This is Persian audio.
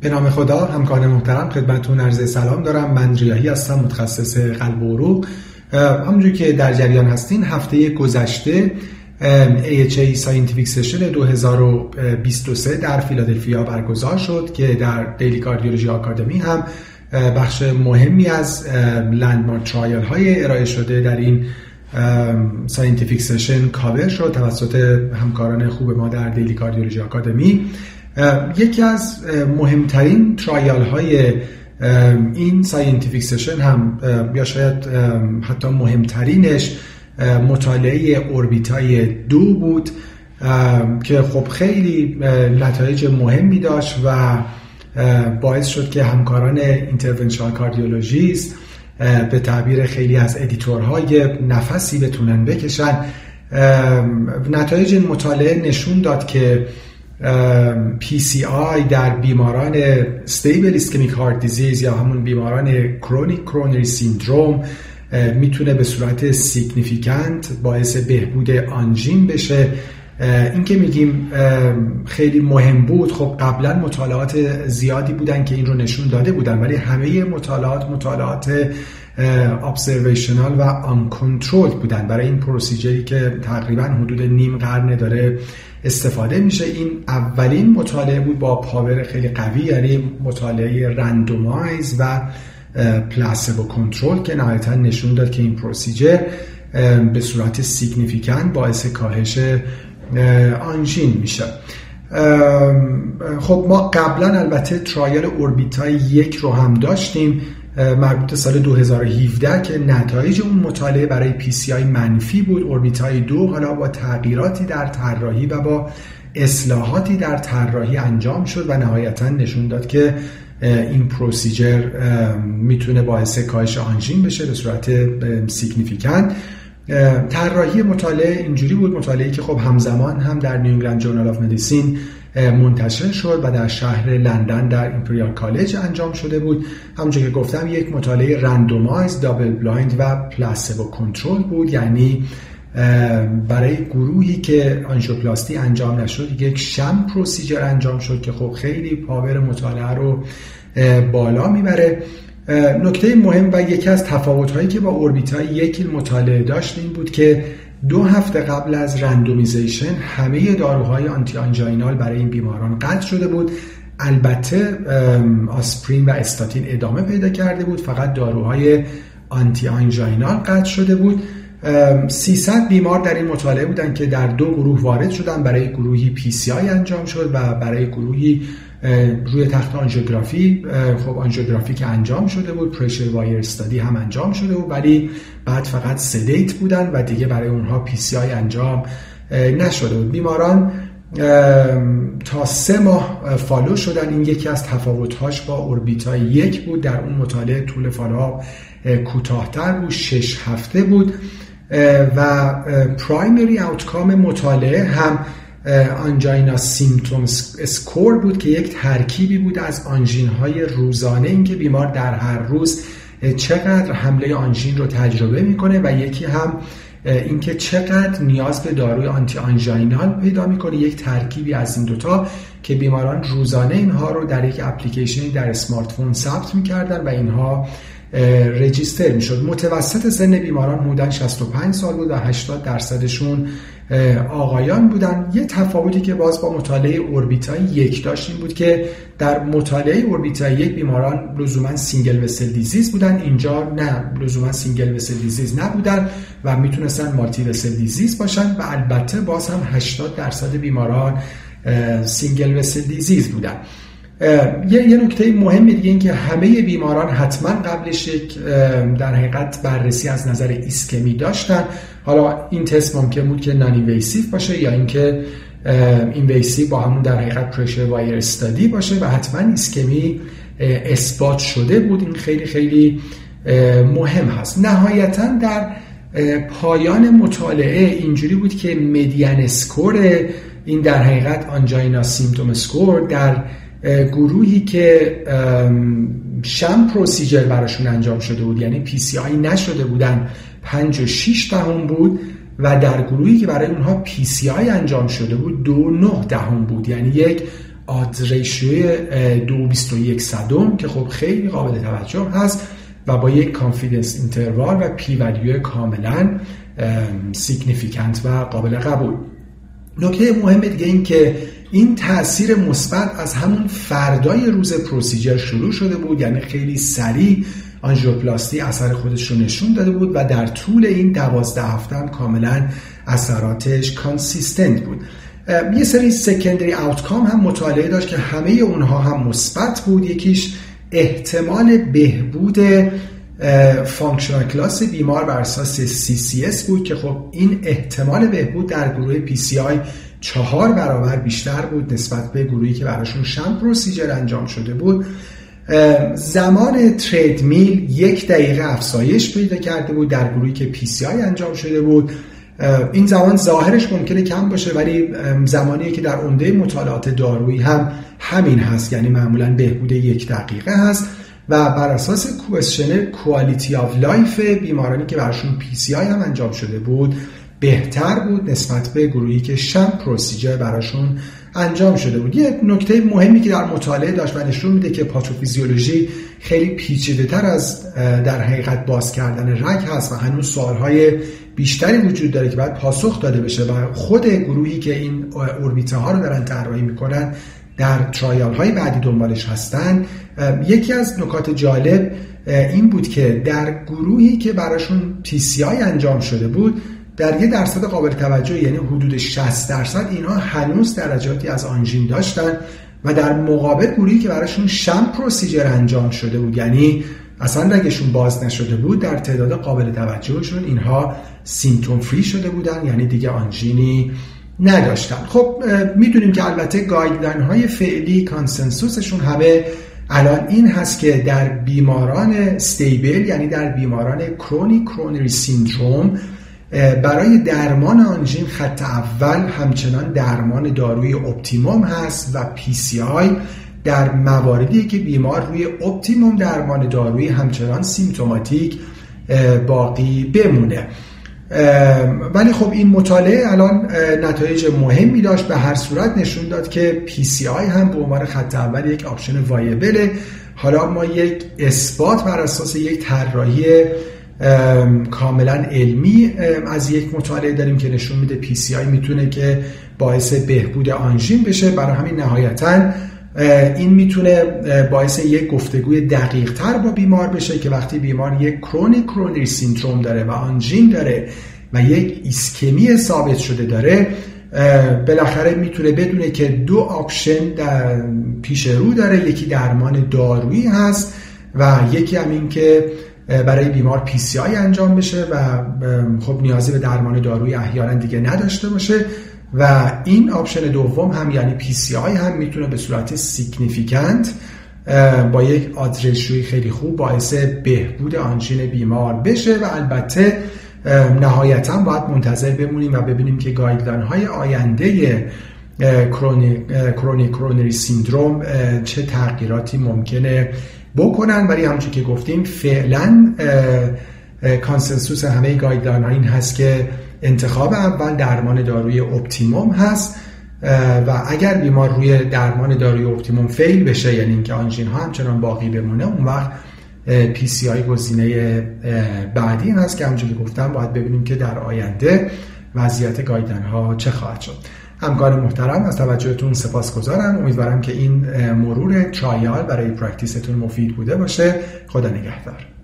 به نام خدا همکار محترم خدمتتون عرض سلام دارم. من ریاحی هستم متخصص قلب و عروق همونجور که در جریان هستین هفته گذشته AHA Scientific Session 2023 در فیلادلفیا برگزار شد که در Daily Cardiology Academy هم بخش مهمی از landmark trial های ارائه شده در این scientific session cover شد توسط همکاران خوب ما در Daily Cardiology Academy یکی از مهمترین trial های این scientific session هم یا شاید حتی مهمترینش مطالعه ORBITA ی دو بود که خب خیلی نتایج مهمی داشت و باعث شد که همکاران interventional cardiologist به تعبیر خیلی از editor ها یه نفسی بتونن بکشن. نتایج این مطالعه نشون داد که PCI در بیماران stable ischemic heart disease یا همون بیماران chronic coronary syndrome می‌تونه به صورت significant باعث بهبود آنژین بشه. این که میگیم خیلی مهم بود. خب قبلا مطالعات زیادی بودن که این رو نشون داده بودن ولی همه مطالعات مطالعات observational و آن بودن. برای این procedure ی که تقریبا حدود نیم قرن داره استفاده میشه. این اولین مطالعه بود با power خیلی قوی یعنی مطالعه randomize و placebo control که نهایتا نشون داد که این procedure به صورت significant باعث کاهش آنژین میشه. خب ما قبلا البته trial ORBITA ی یک رو هم داشتیم. مربوط سال 2017 که نتایج اون مطالعه برای PCI منفی بود. ORBITA ی دو حالا با تغییراتی در طراحی و با اصلاحاتی در طراحی انجام شد و نهایتا نشون داد که این procedure می‌تونه باعث کاهش آنژین بشه به صورت significant طراحی مطالعه اینجوری بود مطالعه که خب همزمان هم در New England Journal of Medicine منتشر شد و در شهر لندن در Imperial College انجام شده بود. همونجور که گفتم یک مطالعه randomize double blind و placebo control بود. یعنی برای گروهی که آنژیوپلاستی انجام نشد یک sham procedure انجام شد که خب خیلی power مطالعه رو بالا می‌بره. نکته مهم و یکی از تفاوت‌هایی که با ORBITA ی یک مطالعه داشت این بود که دو هفته قبل از randomization همه داروهای anti-anginal برای این بیماران قطع شده بود. البته آسپرین و استاتین ادامه پیدا کرده بود. فقط داروهای anti-anginal قطع شده بود. 300 بیمار در این مطالعه بودند که در دو گروه وارد شدن برای گروهی PCI انجام شد و برای گروهی روی تخت آنژیوگرافی خب آنژیوگرافی که انجام شده بود pressure wire study هم انجام شده بود ولی بعد فقط sedate بودن و دیگه برای اونها PCI انجام نشده بود. بیماران تا سه ماه follow شدن. این یکی از تفاوتهاش با ORBITA یک بود. در اون مطالعه طول follow کوتاهتر بود شش هفته بود. و primary outcome مطالعه هم angina symptom score بود که یک ترکیبی بود از آنژین های روزانه اینکه بیمار در هر روز چقدر حمله آنژین رو تجربه می‌کنه و یکی هم اینکه چقدر نیاز به داروی anti-anginal پیدا می‌کنه. یک ترکیبی از این دوتا که بیماران روزانه اینها رو در یک اپلیکیشنی در smartphone ثبت می‌کردن و اینها register می‌شد. متوسط سن بیماران حدود 65 سال بود و 80 درصدشون آقایان بودن. یه تفاوتی که باز با مطالعه ORBITA ی یک داشت این بود که در مطالعه ORBITA ی یک بیماران لزوما single vessel disease بودن. اینجا نه لزوما single vessel disease نبودن و می‌تونستن multi vessel disease باشن و البته باز هم 80 درصد بیماران single vessel disease بودن. یه, یه نکته مهم دیگه این که همه بیماران حتما قبلش یک در حقیقت بررسی از نظر ایسکمی داشتن. حالا این تست ممکن بود که non-invasive باشه یا اینکه invasive با همون در حقیقت pressure wire study باشه و حتما ایسکمی اثبات شده بود. این خیلی خیلی مهم هست. نهایتا در پایان مطالعه اینجوری بود که median score این در حقیقت angina symptom score در گروهی که sham procedure براشون انجام شده بود یعنی PCI نشده بودن 5 و 6 دهم بود و در گروهی که برای اونها PCI انجام شده بود دو نه دهم بود. یعنی یک odd دو بیست و یک صدم که خب خیلی قابل توجه هست و با یک confidence interval و P value کاملا significant و قابل قبول. نکته مهم دیگه این که این تاثیر مثبت از همون فردای روز procedure شروع شده بود یعنی خیلی سریع آنژیوپلاستی اثر خودش رو نشون داده بود و در طول این دوازده هفته هم کاملا اثراتش consistent بود. یه سری secondary outcome هم مطالعه داشت که همه اونها هم مثبت بود. یکیش احتمال بهبود functional class بیمار بر اساس CCS بود که خب این احتمال بهبود در گروه PCI چهار برابر بیشتر بود نسبت به گروهی که براشون sham procedure انجام شده بود. زمان تردمیل یک دقیقه افزایش پیدا کرده بود در گروهی که PCI انجام شده بود. این زمان ظاهرش ممکنه کم باشه ولی زمانی که در عمده مطالعات دارویی هم همین هست. یعنی معمولا بهبود یک دقیقه هست و بر اساس questionnaire quality of life بیمارانی که براشون PCI هم انجام شده بود بهتر بود نسبت به گروهی که sham procedure براشون انجام شده بود. یه نکته مهمی که در مطالعه داشت و نشون میده که پاتوفیزیولوژی خیلی پیچیده تر از در حقیقت باز کردن رگ هست و هنوز سوالهای بیشتری وجود داره که باید پاسخ داده بشه و خود گروهی که این اوربیته ها رو دارن طراحی می‌کنن در ترایال های بعدی دنبالش هستن. یکی از نکات جالب این بود که در گروهی که براشون تی انجام شده بود در یه درصد قابل توجه یعنی حدود 60 درصد اینا هنوز درجاتی از آنژین داشتن و در مقابل گروهی که براشون شم پروسیجر انجام شده بود یعنی اصلا رگشون باز نشده بود در تعداد قابل توجهشون اینها symptom free شده بودن یعنی دیگه آنژینی نداشتن. خب می‌دونیم که البته guideline های فعلی consensus شون همه الان این هست که در بیماران stable یعنی در بیماران chronic coronary syndrome برای درمان آنژین خط اول همچنان درمان دارویی optimum هست و PCI در مواردی که بیمار روی optimum درمان دارویی همچنان symptomatic باقی بمونه. ولی خب این مطالعه الان نتایج مهمی داشت. به هر صورت نشون داد که PCI هم به عنوان خط اول یک option viable ه. حالا ما یک اثبات بر اساس یک طراحی کاملا علمی. از یک مطالعه داریم که نشون میده PCI می‌تونه که باعث بهبود آنژین بشه. برای همین نهایتا این می‌تونه باعث یک گفتگوی دقیق تر با بیمار بشه که وقتی بیمار یک chronic coronary syndrome داره و آنژین داره و یک ایسکمی ثابت شده داره بالاخره می‌تونه بدونه که دو option در پیش رو داره. یکی درمان دارویی هست و یکی هم این که برای بیمار PCI انجام بشه و خب نیازی به درمان دارویی احیانا دیگه نداشته باشه و این option دوم هم یعنی PCI هم می‌تونه به صورت significant با یک odds ratio ی خیلی خوب باعث بهبود آنژین بیمار بشه و البته نهایتا باید منتظر بمونیم و ببینیم که guideline های آینده chronic coronary syndrome چه تغییراتی ممکنه بکنن. ولی همونجور که گفتیم فعلا consensus همه guideline ها این هست که انتخاب اول درمان دارویی optimum هست و اگر بیمار روی درمان دارویی optimum fail بشه یعنی اینکه آنژین ها همچنان باقی بمونه اون وقت PCI گزینه بعدی هست که همونجوری گفتم باید ببینیم که در آینده وضعیت guideline ها چه خواهد شد. همکار محترم از توجهتون سپاسگزارم. امیدوارم که این مرور trial برای practice تون مفید بوده باشه. خدا نگهدار.